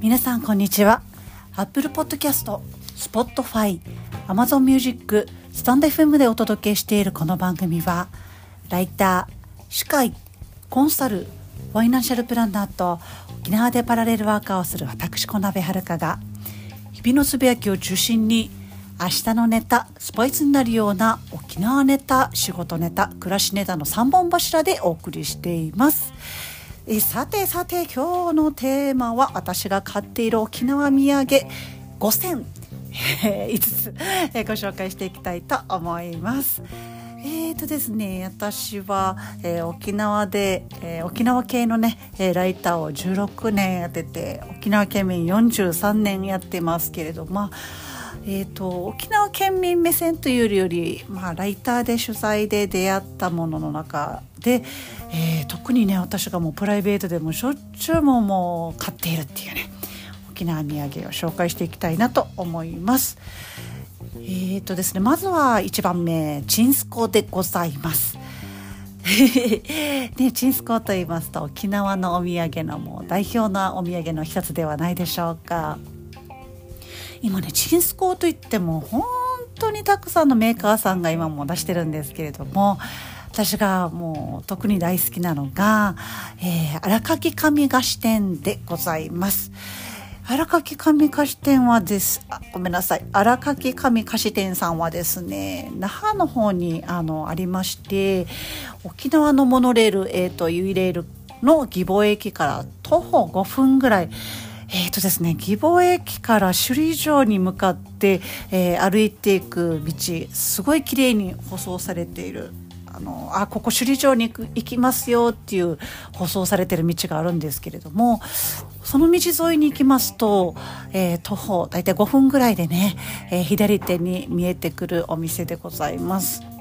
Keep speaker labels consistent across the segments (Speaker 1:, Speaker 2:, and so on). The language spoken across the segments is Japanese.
Speaker 1: 皆さんこんにちは。Apple Podcast、Spotify、Amazon Music、スタンド FM でお届けしているこの番組はライター、司会、コンサル、ファイナンシャルプランナーと沖縄でパラレルワーカーをする私小鍋遥が日々のつぶやきを中心に明日のネタスパイスになるような沖縄ネタ仕事ネタ暮らしネタの3本柱でお送りしています。えさてさて今日のテーマは私が買っている沖縄土産5選5つご紹介していきたいと思います。えーとですね、私は、えー、沖縄で、えー、沖縄系のね、えー、ライターを16年やってて沖縄県民43年やってますけれども、まあえーと、沖縄県民目線というより、まあ、ライターで取材で出会ったものの中で、えー、特にね私がもうプライベートでもしょっちゅうももう買っているっていうね沖縄土産を紹介していきたいなと思います。えーとですね、まずは1番目チンスコでございます。ね、チンスコと言いますと沖縄のお土産のもう代表のお土産の一つではないでしょうか。今ねチンスコーといっても本当にたくさんのメーカーさんが今も出してるんですけれども私がもう特に大好きなのが、えー、荒垣上菓子店でございます。荒垣上菓子店はですあごめんなさい荒垣上菓子店さんはですね那覇の方にあのありまして沖縄のモノレール、えーと、ユイレールの義母駅から徒歩5分ぐらいえーとですね、義母駅から首里城に向かって、えー、歩いていく道すごい綺麗に舗装されているあのあここ首里城に行きますよっていう舗装されてる道があるんですけれどもその道沿いに行きますと、えー、徒歩大体5分ぐらいでね、えー、左手に見えてくるお店でございます。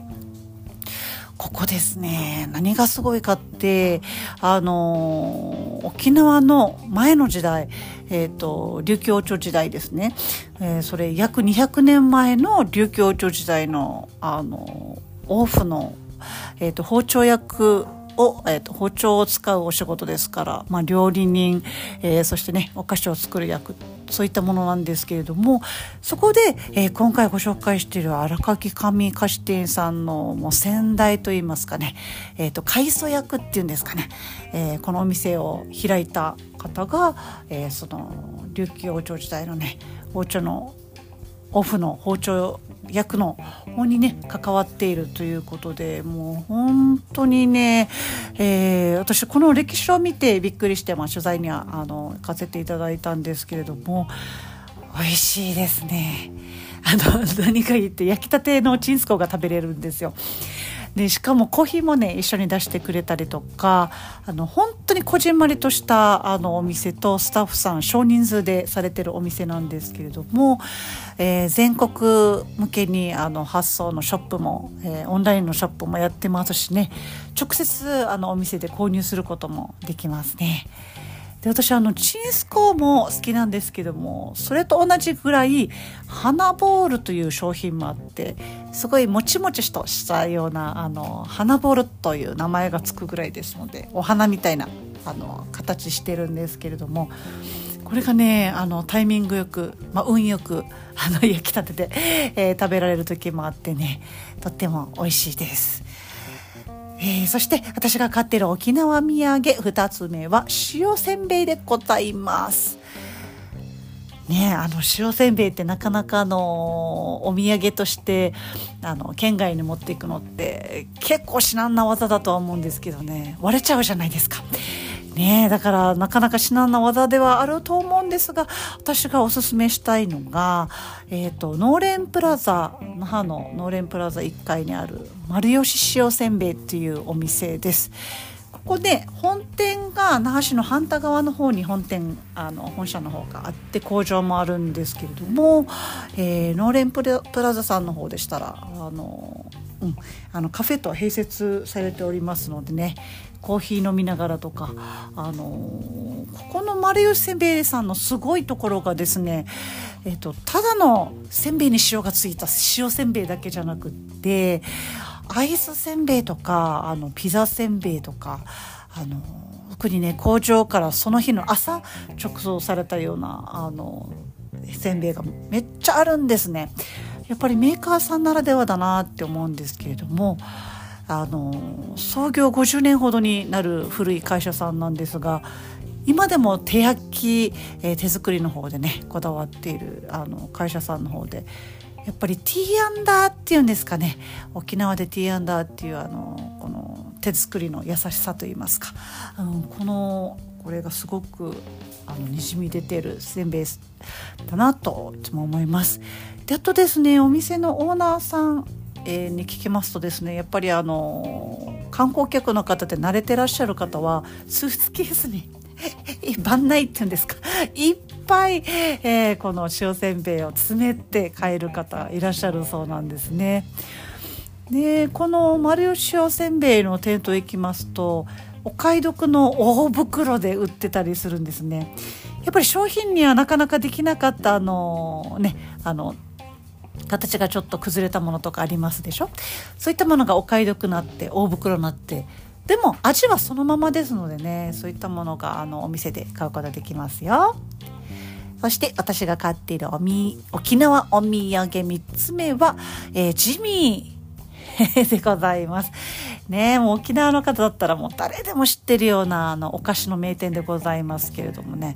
Speaker 1: ここですね。何がすごいかってあの沖縄の前の時代、えーと、琉球王朝時代ですね、えー、それ約200年前の琉球王朝時代のあの王府の、えーと包丁役を、えーと、包丁を使うお仕事ですから、まあ、料理人、えー、そしてねお菓子を作る役そういったものなんですけれどもそこで、えー、今回ご紹介している荒垣上菓子店さんのもう先代といいますかね、えーと、海藻役っていうんですかね、えー、このお店を開いた方が、えー、その琉球王朝時代のね包丁のオフの包丁役の方にね関わっているということでもう本当にね、えー、私この歴史を見てびっくりして、まあ、取材にはあの行かせていただいたんですけれども美味しいですね。あの何か言って焼きたてのチンスコが食べれるんですよ。でしかもコーヒーもね一緒に出してくれたりとかあの本当にこじんまりとしたあのお店とスタッフさん少人数でされてるお店なんですけれども、えー、全国向けにあの発送のショップも、えー、オンラインのショップもやってますしね直接あのお店で購入することもできますね。で私あのチンスコーも好きなんですけどもそれと同じぐらい花ボールという商品もあってすごいもちもちとしたようなあの花ボールという名前がつくぐらいですのでお花みたいなあの形してるんですけれどもこれがねあのタイミングよく、まあ、運よくあの焼きたてで、えー、食べられる時もあってねとっても美味しいです。えー、そして私が飼ってる沖縄土産2つ目は塩せんべいでございます。ねあの塩せんべいってなかなかのお土産としてあの県外に持っていくのって結構至難な技だとは思うんですけどね割れちゃうじゃないですか。ねえだからなかなか至難な技ではあると思うんですが私がおすすめしたいのが、えーと、農連プラザ那覇の農連プラザ1階にある丸吉塩せんべいっていうお店です。ここで本店が那覇市の反対側の方に本店あの本社の方があって工場もあるんですけれども、えー、農連プラザさんの方でしたらあの、うん、あのカフェと併設されておりますのでねコーヒー飲みながらとか、あのここの丸吉せんべいさんのすごいところがですね、えーと、ただのせんべいに塩がついた塩せんべいだけじゃなくってアイスせんべいとかあのピザせんべいとかあの特にね工場からその日の朝直送されたようなあのせんべいがめっちゃあるんですね。やっぱりメーカーさんならではだなって思うんですけれどもあの創業50年ほどになる古い会社さんなんですが今でも手焼き、えー、手作りの方でねこだわっているあの会社さんの方でやっぱりティーアンダーっていうんですかね沖縄でティーアンダーっていうあのこの手作りの優しさといいますかあのこのこれがすごくあのにじみ出てるせんべいだなといつも思います。であとですねお店のオーナーさんえー、に聞きますとですねやっぱりあの観光客の方で慣れてらっしゃる方はスーツケースに 番内っていうんですか？いっぱい、えー、この塩せんべいを詰めて買える方いらっしゃるそうなんですね。でこの丸吉塩せんべいの店頭行きますとお買い得の大袋で売ってたりするんですね。やっぱり商品にはなかなかできなかったあのねあの形がちょっと崩れたものとかありますでしょ。そういったものがお買い得になって大袋になって。でも味はそのままですのでねそういったものがあのお店で買うことができますよ。そして私が買っているおみ沖縄お土産3つ目は、えー、ジミー。でございます。ねもう沖縄の方だったらもう誰でも知ってるようなあのお菓子の名店でございますけれどもね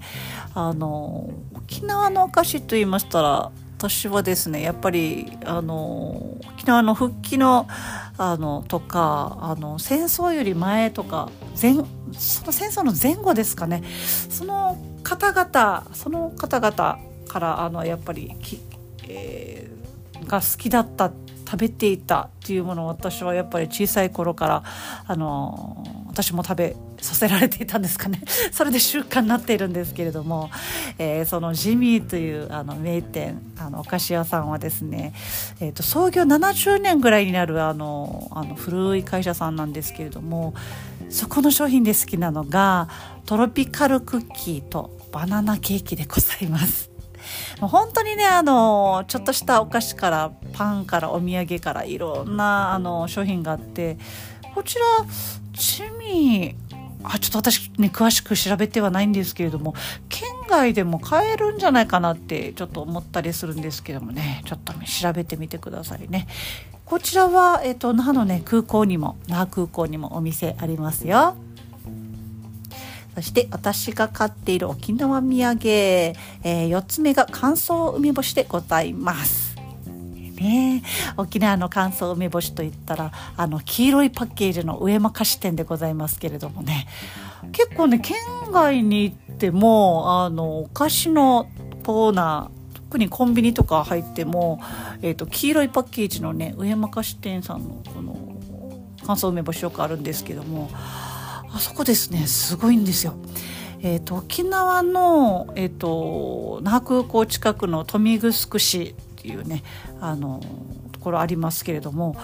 Speaker 1: あの沖縄のお菓子と言いましたら私はですねやっぱりあの沖縄の復帰のあのとかあの戦争より前とか前その戦争の前後ですかねその方々その方々からあのやっぱりき、えー、が好きだった食べていたっていうものを私はやっぱり小さい頃からあの私も食べさせられていたんですかね それで習慣になっているんですけれども、えー、そのジミーというあの名店あのお菓子屋さんはですね、えーと、創業70年ぐらいになるあのあの古い会社さんなんですけれどもそこの商品で好きなのがトロピカルクッキーとバナナケーキでございます。本当にねあのちょっとしたお菓子からパンからお土産からいろんなあの商品があってこちらジミあちょっと私ね詳しく調べてはないんですけれども県外でも買えるんじゃないかなってちょっと思ったりするんですけどもねちょっと調べてみてくださいね。こちらは、えっと、那覇のね空港にも那覇空港にもお店ありますよ。そして私が買っている沖縄土産、えー、4つ目が乾燥梅干しでございます。ね沖縄の乾燥梅干しといったらあの黄色いパッケージの上間菓子店でございますけれどもね。結構ね県外に行ってもあのお菓子のコーナー特にコンビニとか入っても、えーと、黄色いパッケージのね上間菓子店さんのこの乾燥梅干しよくあるんですけどもあそこですねすごいんですよ。えーと、沖縄の、えーと那覇空港近くの豊見城市っていうねあのところありますけれども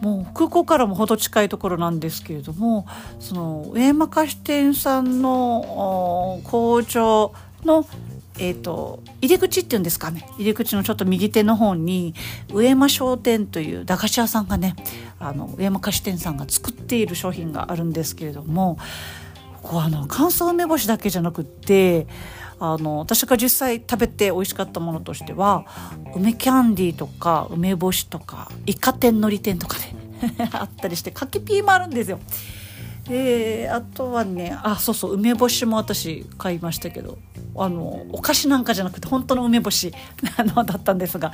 Speaker 1: もう空港からも程近いところなんですけれどもその上間菓子店さんの工場のえーと、入り口っていうんですかね入り口のちょっと右手の方に上間商店という駄菓子屋さんがねあの上間菓子店さんが作っている商品があるんですけれどもここあの乾燥梅干しだけじゃなくってあの私が実際食べて美味しかったものとしては梅キャンディーとか梅干しとかイカ天のり天とかね あったりして柿ピーもあるんですよ。であとはねあそうそう梅干しも私買いましたけどあのお菓子なんかじゃなくて本当の梅干し あのだったんですが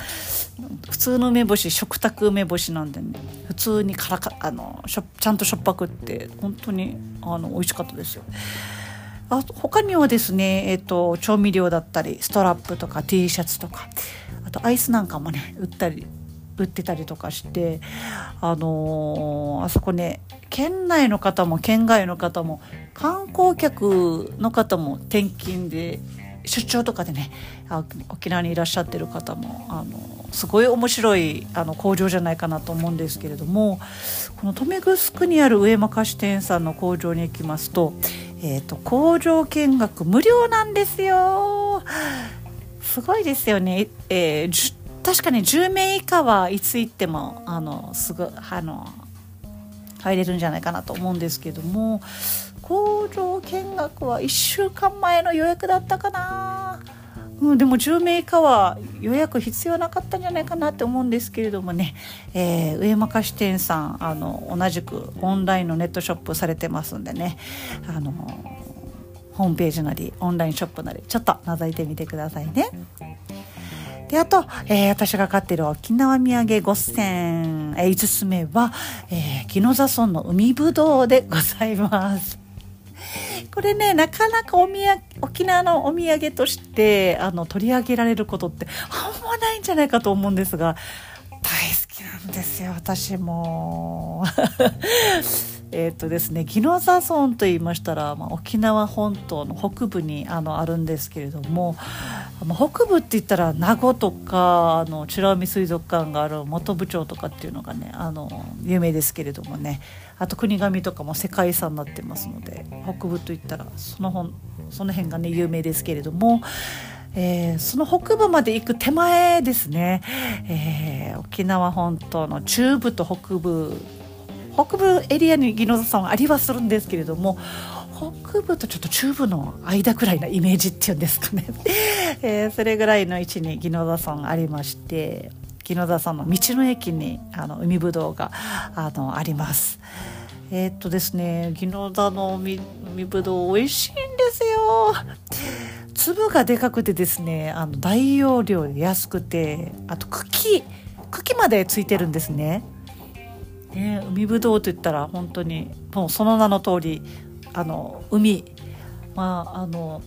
Speaker 1: 普通の梅干し食卓梅干しなんでね普通にからかあのしょちゃんとしょっぱくって本当にあの美味しかったですよ。あ他にはですね、えっと、調味料だったりストラップとか T シャツとかあとアイスなんかもね売ったり売ってたりとかしてあのー、あそこね県内の方も県外の方も観光客の方も転勤で出張とかでね沖縄にいらっしゃってる方もあのすごい面白いあの工場じゃないかなと思うんですけれどもこの留め城にある上間菓子店さんの工場に行きますとえーと、工場見学無料なんですよ。すごいですよね、えー、確かに10名以下はいつ行ってもあのすぐあの入れるんじゃないかなと思うんですけども工場見学は1週間前の予約だったかな、うん、でも10名以下は予約必要なかったんじゃないかなって思うんですけれどもね、えー、上間菓子店さんあの同じくオンラインのネットショップされてますんでね。あのホームページなりオンラインショップなりちょっと覗いてみてくださいね。であと、えー、私が飼っている沖縄土産5選、えー、5つ目は、えー、宜野座村の海ぶどうでございます。これねなかなかお土産沖縄のお土産としてあの取り上げられることってあんまないんじゃないかと思うんですが大好きなんですよ私も。えっ、とですね宜野座村と言いましたら、まあ、沖縄本島の北部にあのあるんですけれども、まあ、北部って言ったら名護とかあの美ら海水族館がある本部町とかっていうのがねあの有名ですけれどもねあと国頭とかも世界遺産になってますので北部といったらその本その辺がね有名ですけれども。えー、その北部まで行く手前ですね、えー、沖縄本島の中部と北部北部エリアに宜野座さんはありはするんですけれども北部とちょっと中部の間くらいなイメージっていうんですかね、えー、それぐらいの位置に宜野座さんありまして宜野座さんの道の駅にあの海ぶどうがあのあります。えー、っとですね宜野座の海ぶどう美味しいんですよ。粒がでかくてですねあの大容量で安くてあと茎茎までついてるんですね。ね、海ぶどうといったら本当にもうその名の通りあの海まああの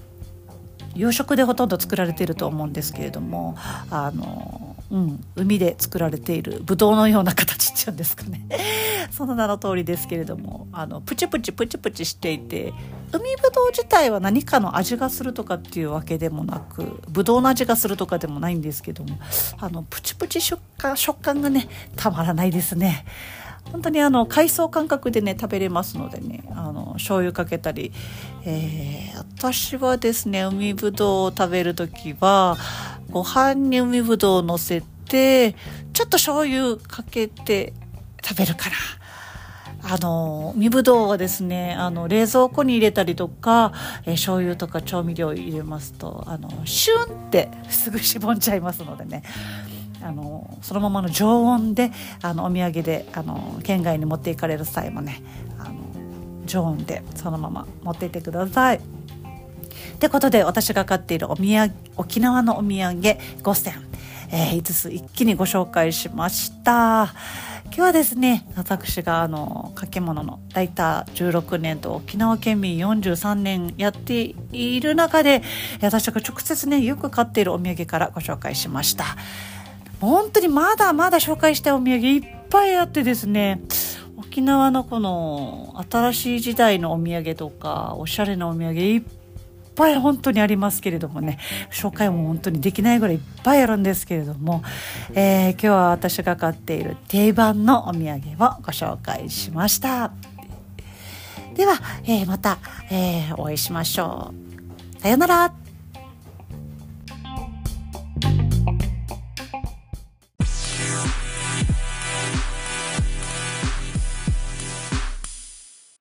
Speaker 1: 養殖でほとんど作られていると思うんですけれどもあの、うん、海で作られているブドウのような形っていうんですかね その名の通りですけれどもあのプチプチプチプチしていて海ぶどう自体は何かの味がするとかっていうわけでもなくぶどうの味がするとかでもないんですけどもあのプチプチ食感食感がねたまらないですね。本当にあの海藻感覚でね食べれますのでねあの醤油かけたり、えー、私はですね海ぶどうを食べる時はご飯に海ぶどうをのせてちょっと醤油かけて食べるかな。あの海ぶどうはですねあの冷蔵庫に入れたりとか、えー、醤油とか調味料入れますとあのシュンってすぐしぼんじゃいますのでねあのそのままの常温であのお土産であの県外に持っていかれる際もねあの常温でそのまま持っていってください。ってことで私が買っているお土産沖縄のお土産5選、えー、5つ一気にご紹介しました。今日はですね私があの掛け物のライター16年と沖縄県民43年やっている中で私が直接ねよく買っているお土産からご紹介しました。本当にまだまだ紹介したいお土産いっぱいあってですね沖縄のこの新しい時代のお土産とかおしゃれなお土産いっぱい本当にありますけれどもね紹介も本当にできないぐらいいっぱいあるんですけれども、えー、今日は私が買っている定番のお土産をご紹介しました。では、えー、また、えー、お会いしましょう。さようなら。